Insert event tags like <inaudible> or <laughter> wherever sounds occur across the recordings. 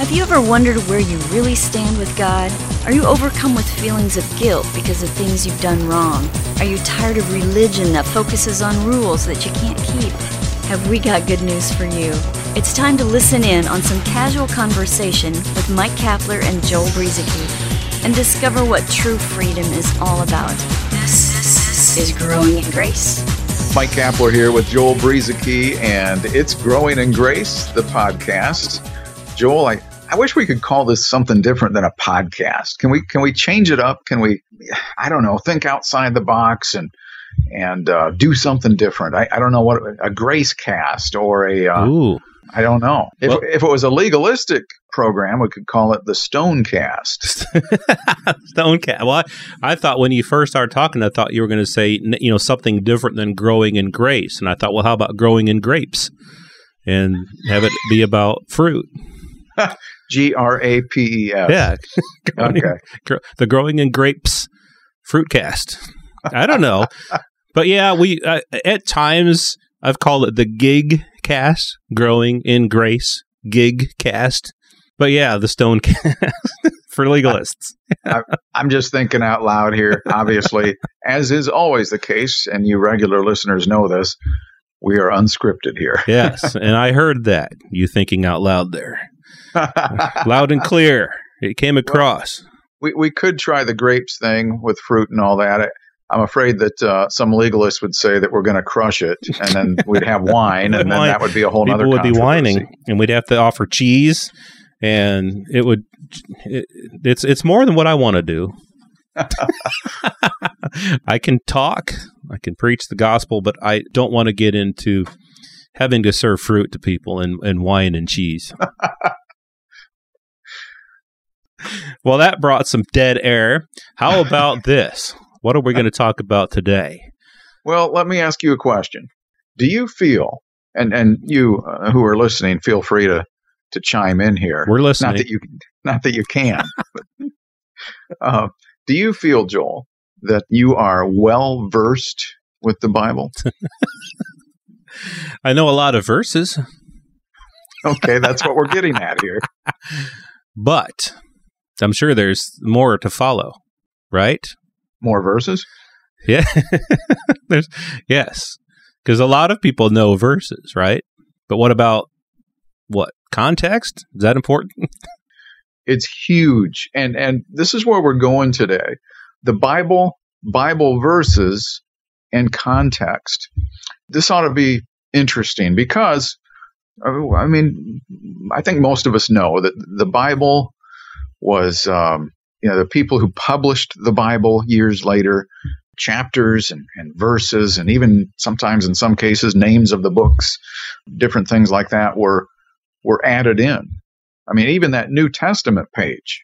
Have you ever wondered where you really stand with God? Are you overcome with feelings of guilt because of things you've done wrong? Are you tired of religion that focuses on rules that you can't keep? Have we got good news for you? It's time to listen in on some casual conversation with Mike Kapler and Joel Brueseke and discover what true freedom is all about. This is Growing in Grace. Mike Kapler here with Joel Brueseke, and it's Growing in Grace, the podcast. Joel, I, I wish we could call this something different than a podcast. Can we can we change it up? Can we I don't know, think outside the box and and uh, do something different? I, I don't know what a grace cast or a uh, Ooh. I don't know. If, Well- if it was a legalistic program, we could call it the Stone Cast. <laughs> Stone Cast. Well, I, I thought when you first started talking, I thought you were going to say, you know, something different than growing in grace. And I thought, well, how about growing in grapes and have it be about fruit? <laughs> G R A P E S. Yeah. <laughs> Growing Okay. gr- the growing in grapes fruitcast. I don't know. <laughs> but yeah, we, uh, at times, I've called it the gig cast, growing in grace, gig cast. But yeah, the stone cast for legalists. I'm just thinking out loud here. Obviously, as is always the case, and you regular listeners know this, we are unscripted here. Yes, and I heard that you thinking out loud there, <laughs> loud and clear. It came across. we we could try the grapes thing with fruit and all that. I, I'm afraid that uh, some legalists would say that we're going to crush it, and then we'd have <laughs> wine, and then Wine. that would be a whole other. People would be whining, and we'd have to offer cheese, and it would. It, it's it's more than what I want to do. <laughs> I can talk, I can preach the gospel, but I don't want to get into having to serve fruit to people and, and wine and cheese. Well, that brought some dead air. How about <laughs> this? What are we going to talk about today? Well, let me ask you a question. Do you feel, and and you uh, who are listening, feel free to to chime in here. We're listening. Not that you, not that you can. but, uh, do you feel, Joel, that you are well versed with the Bible? <laughs> I know a lot of verses, Okay, that's what we're getting at here. <laughs> but I'm sure there's more to follow, right? More verses. Yeah. <laughs> there's yes. Because a lot of people know verses, right? But what about what? Context? Is that important? <laughs> It's huge, and and this is where we're going today. The Bible, Bible verses, and context. This ought to be interesting because, uh, I mean, I think most of us know that the Bible was, um, you know, the people who published the Bible years later, chapters and, and verses, and even sometimes in some cases names of the books, different things like that were were added in. I mean, even that New Testament page,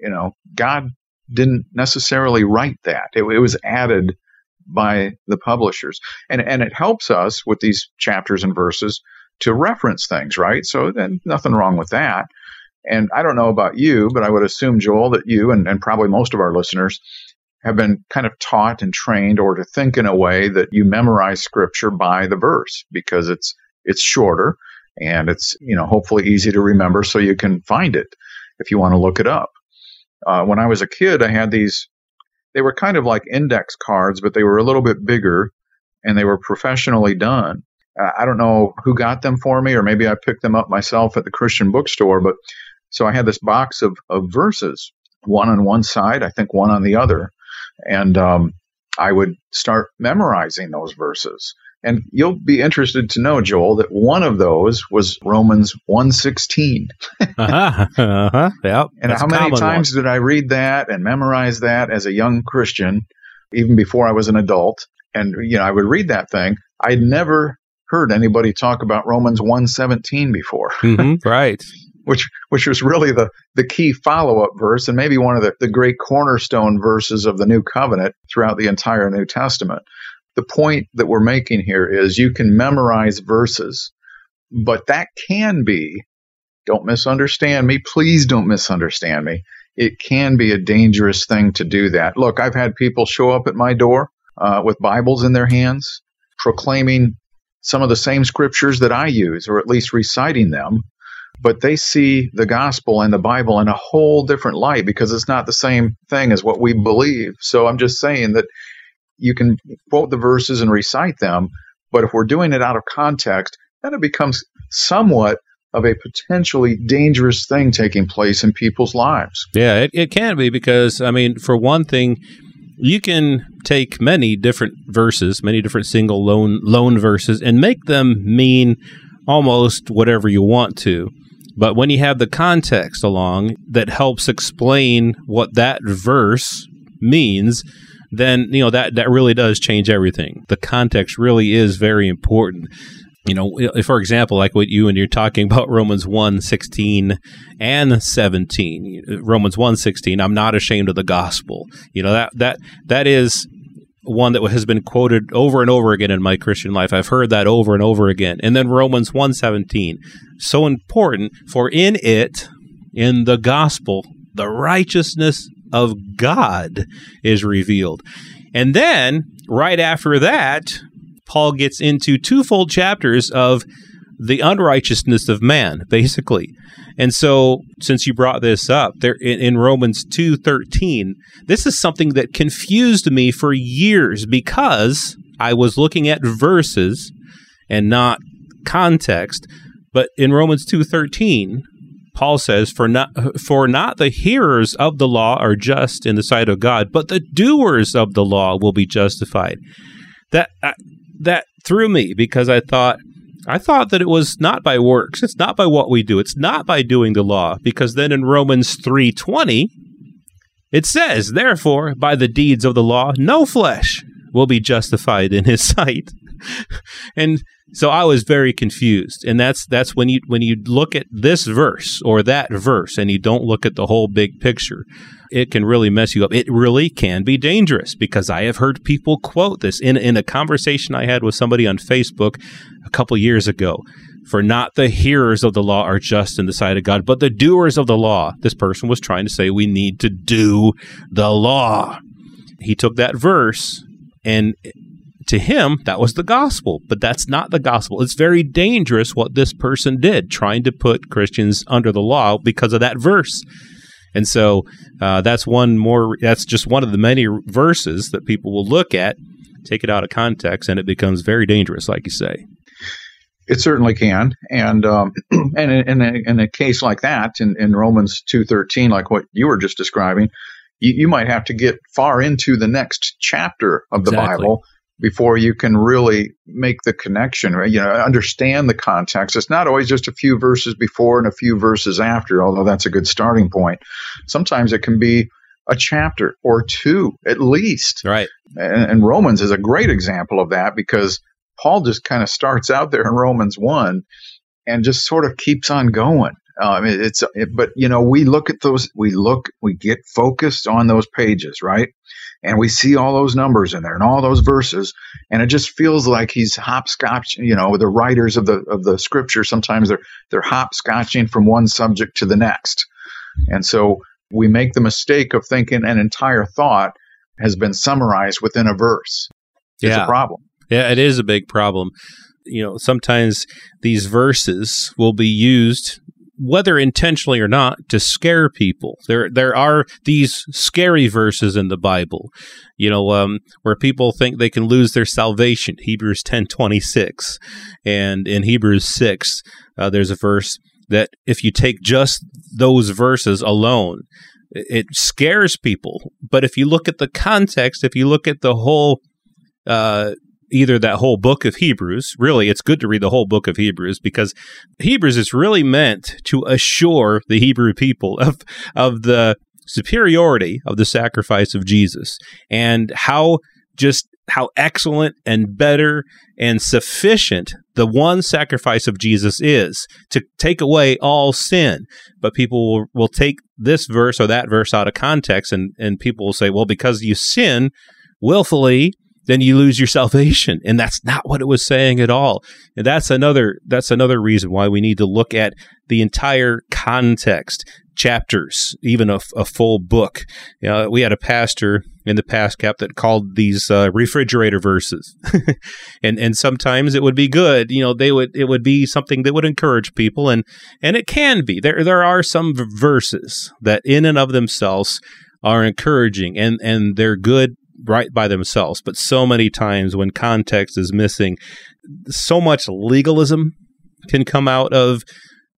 you know, God didn't necessarily write that. It, it was added by the publishers. And, and it helps us with these chapters and verses to reference things, right? So then nothing wrong with that. And I don't know about you, but I would assume, Joel, that you and, and probably most of our listeners have been kind of taught and trained or to think in a way that you memorize scripture by the verse because it's it's shorter and it's you know hopefully easy to remember so you can find it if you want to look it up. Uh, when i was a kid i had these they were kind of like index cards but they were a little bit bigger and they were professionally done. I don't know who got them for me or maybe i picked them up myself at the christian bookstore but so i had this box of, of verses one on one side i think one on the other and um, i would start memorizing those verses and you'll be interested to know, Joel, that one of those was Romans 116. <laughs> uh-huh. Uh-huh. Yep. And That's how many times did I read that and memorize that as a young Christian, even before I was an adult? And, you know, I would read that thing. I'd never heard anybody talk about Romans 117 before, one. Mhm. <laughs> Right. Which, which was really the, the key follow up verse and maybe one of the, the great cornerstone verses of the new covenant throughout the entire New Testament. The point that we're making here is you can memorize verses, but that can be, don't misunderstand me, please don't misunderstand me. It can be a dangerous thing to do that. Look, I've had people show up at my door uh, with Bibles in their hands, proclaiming some of the same scriptures that I use, or at least reciting them. But they see the gospel and the Bible in a whole different light because it's not the same thing as what we believe. So I'm just saying that you can quote the verses and recite them, but if we're doing it out of context, then it becomes somewhat of a potentially dangerous thing taking place in people's lives. Yeah, it, it can be because, I mean, for one thing, you can take many different verses, many different single lone lone verses, and make them mean almost whatever you want to. But when you have the context along that helps explain what that verse means, then you know that that really does change everything. The context really is very important. You know, for example, like what you and you're talking about Romans 1, 16 and 17. Romans 1, 16, I'm not ashamed of the gospel. You know, that that that is one that has been quoted over and over again in my Christian life. I've heard that over and over again. And then Romans 1:17, so important for in it in the gospel the righteousness of God is revealed. And then right after that, Paul gets into twofold chapters of the unrighteousness of man, basically. And so, since you brought this up, there in, in Romans two thirteen, this is something that confused me for years because I was looking at verses and not context. But in Romans two thirteen, Paul says, "For not for not the hearers of the law are just in the sight of God, but the doers of the law will be justified." That uh, that threw me because I thought I thought that it was not by works. It's not by what we do. It's not by doing the law because then in Romans 3:20 it says, "Therefore, by the deeds of the law, no flesh will be justified in his <laughs> sight." And so I was very confused. And that's that's when you when you look at this verse or that verse and you don't look at the whole big picture it can really mess you up. It really can be dangerous because I have heard people quote this in, in a conversation I had with somebody on Facebook a couple years ago. For not the hearers of the law are just in the sight of God, but the doers of the law. This person was trying to say we need to do the law. He took that verse and to him, that was the gospel, but that's not the gospel. It's very dangerous what this person did, trying to put Christians under the law because of that verse. And so uh, that's one more. That's just one of the many verses that people will look at, take it out of context, and it becomes very dangerous, like you say. It certainly can, and um, <clears throat> and in, in, a, in a case like that, in, in Romans two thirteen, like what you were just describing, you, you, might have to get far into the next chapter of the exactly. Bible before you can really make the connection, right? You know, understand the context. It's not always just a few verses before and a few verses after, although that's a good starting point. Sometimes it can be a chapter or two at least. Right. And, and Romans is a great example of that because Paul just kind of starts out there in Romans 1 and just sort of keeps on going. Um, it, it's, it, but you know, we look at those, we look, we get focused on those pages, right? and we see all those numbers in there and all those verses and it just feels like he's hopscotch you know the writers of the of the scripture sometimes they're they're hopscotching from one subject to the next and so we make the mistake of thinking an entire thought has been summarized within a verse it's yeah. a problem yeah it is a big problem you know sometimes these verses will be used whether intentionally or not, to scare people. There, there are these scary verses in the Bible, you know, um, where people think they can lose their salvation. Hebrews ten twenty six, and in Hebrews six, uh, there's a verse that if you take just those verses alone, it scares people. But if you look at the context, if you look at the whole uh, either that whole book of Hebrews. Really, it's good to read the whole book of Hebrews because Hebrews is really meant to assure the Hebrew people of of the superiority of the sacrifice of Jesus and how just how excellent and better and sufficient the one sacrifice of Jesus is to take away all sin. But people will, will take this verse or that verse out of context and, and people will say, well, because you sin willfully, then you lose your salvation and that's not what it was saying at all and that's another that's another reason why we need to look at the entire context chapters, even a, a full book. You know, we had a pastor in the past cap that called these uh, refrigerator verses, <laughs> and and sometimes it would be good. You know, they would it would be something that would encourage people, and and it can be there. There are some verses that in and of themselves are encouraging, and and they're good right by themselves. But so many times when context is missing, so much legalism can come out of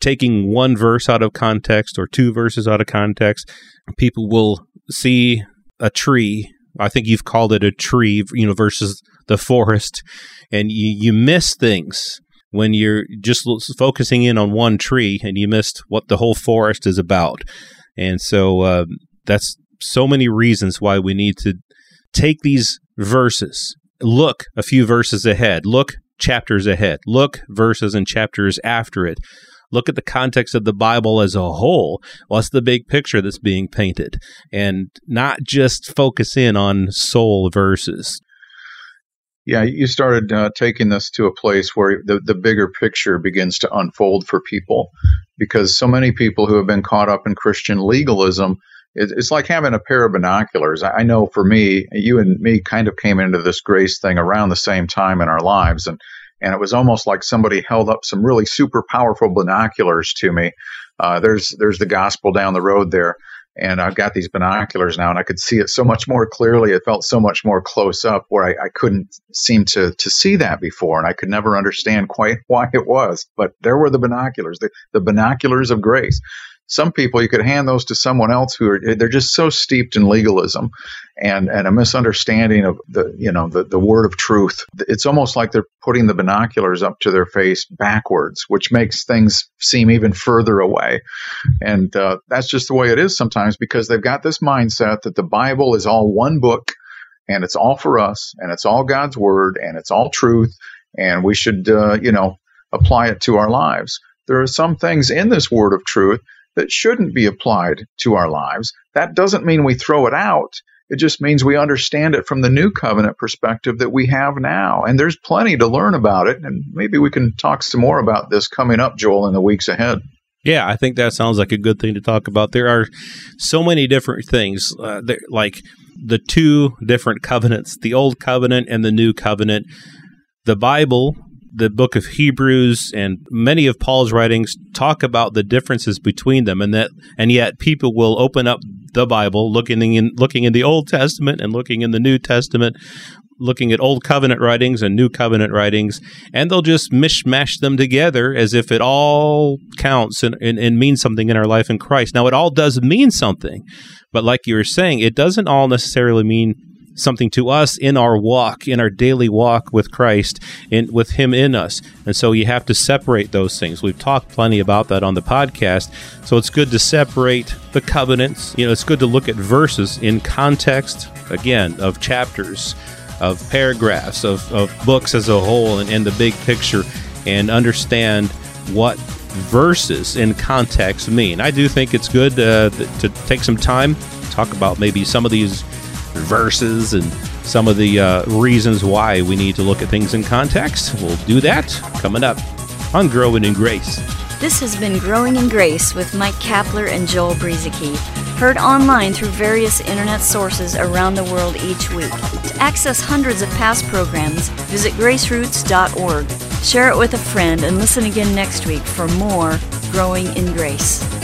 taking one verse out of context or two verses out of context. People will see a tree. I think you've called it a tree, you know, versus the forest, and you, you miss things when you're just focusing in on one tree and you missed what the whole forest is about. And so uh, that's so many reasons why we need to take these verses, look a few verses ahead, look chapters ahead, look verses and chapters after it. Look at the context of the Bible as a whole. What's the big picture that's being painted? And not just focus in on sole verses. Yeah, you started uh, taking this to a place where the, the bigger picture begins to unfold for people because so many people who have been caught up in Christian legalism it's like having a pair of binoculars. I know for me, you and me kind of came into this grace thing around the same time in our lives, and and it was almost like somebody held up some really super powerful binoculars to me. Uh, there's there's the gospel down the road there, and I've got these binoculars now, and I could see it so much more clearly. It felt so much more close up, where I, I couldn't seem to to see that before, and I could never understand quite <laughs> why it was. But there were the binoculars, the the binoculars of grace some people you could hand those to someone else who are they're just so steeped in legalism and and a misunderstanding of the you know the, the word of truth. It's almost like they're putting the binoculars up to their face backwards which makes things seem even further away. And uh, that's just the way it is sometimes because they've got this mindset that the bible is all one book and it's all for us and it's all god's word and it's all truth and we should uh, you know apply it to our lives. There are some things in this word of truth that shouldn't be applied to our lives. That doesn't mean we throw it out. It just means we understand it from the new covenant perspective that we have now. And there's plenty to learn about it. And maybe we can talk some more about this coming up, Joel, in the weeks ahead. Yeah, I think that sounds like a good thing to talk about. There are so many different things, uh, like the two different covenants, the old covenant and the new covenant. The Bible the book of Hebrews and many of Paul's writings talk about the differences between them and that and yet people will open up the Bible looking in looking in the Old Testament and looking in the New Testament looking at old covenant writings and new covenant writings and they'll just mishmash them together as if it all counts and, and, and means something in our life in Christ. Now it all does mean something, but like you were saying, it doesn't all necessarily mean something to us in our walk, in our daily walk with Christ, in with Him in us. And so you have to separate those things. We've talked plenty about that on the podcast. So it's good to separate the covenants. You know, it's good to look at verses in context, again, of chapters, of paragraphs, of, of books as a whole, and, the big picture, and understand what verses in context mean. I do think it's good uh, to take some time, talk about maybe some of these verses and some of the uh, reasons why we need to look at things in context. We'll do that coming up on Growing in Grace. This has been Growing in Grace with Mike Kapler and Joel Brueseke, heard online through various internet sources around the world each week. To access hundreds of past programs, visit graceroots.org. Share it with a friend and listen again next week for more Growing in Grace.